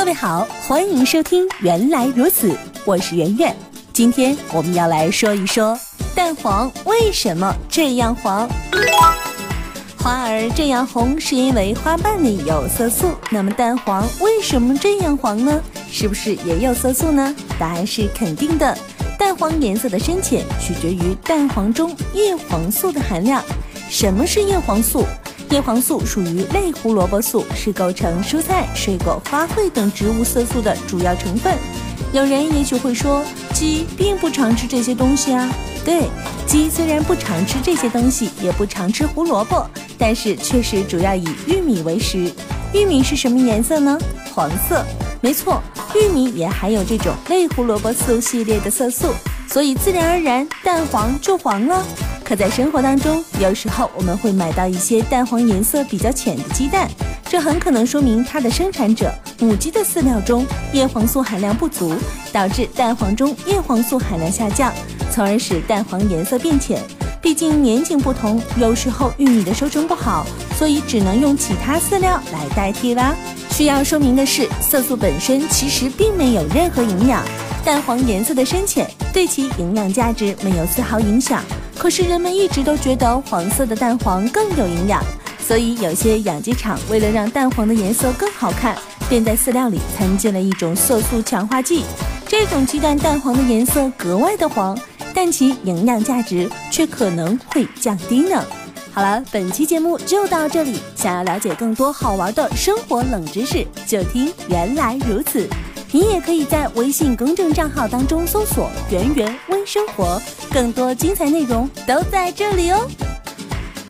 各位好，欢迎收听《原来如此》，我是圆圆。今天我们要来说一说蛋黄为什么这样黄。花儿这样红是因为花瓣里有色素，那么蛋黄为什么这样黄呢？是不是也有色素呢？答案是肯定的。蛋黄颜色的深浅取决于蛋黄中叶黄素的含量。什么是叶黄素？叶黄素属于类胡萝卜素，是构成蔬菜、水果、花卉等植物色素的主要成分。有人也许会说，鸡并不常吃这些东西啊。对，鸡虽然不常吃这些东西，也不常吃胡萝卜，但是确实主要以玉米为食。玉米是什么颜色呢？黄色。没错，玉米也含有这种类胡萝卜素系列的色素，所以自然而然蛋黄就黄了。可在生活当中，有时候我们会买到一些蛋黄颜色比较浅的鸡蛋，这很可能说明它的生产者母鸡的饲料中叶黄素含量不足，导致蛋黄中叶黄素含量下降，从而使蛋黄颜色变浅。毕竟年景不同，有时候玉米的收成不好，所以只能用其他饲料来代替啦。需要说明的是，色素本身其实并没有任何营养，蛋黄颜色的深浅对其营养价值没有丝毫影响。可是人们一直都觉得黄色的蛋黄更有营养，所以有些养鸡场为了让蛋黄的颜色更好看，便在饲料里掺进了一种色素强化剂。这种鸡蛋蛋黄的颜色格外的黄，但其营养价值却可能会降低呢。好了，本期节目就到这里。想要了解更多好玩的生活冷知识，就听原来如此。你也可以在微信公众账号当中搜索“圆圆微生活”，更多精彩内容都在这里哦。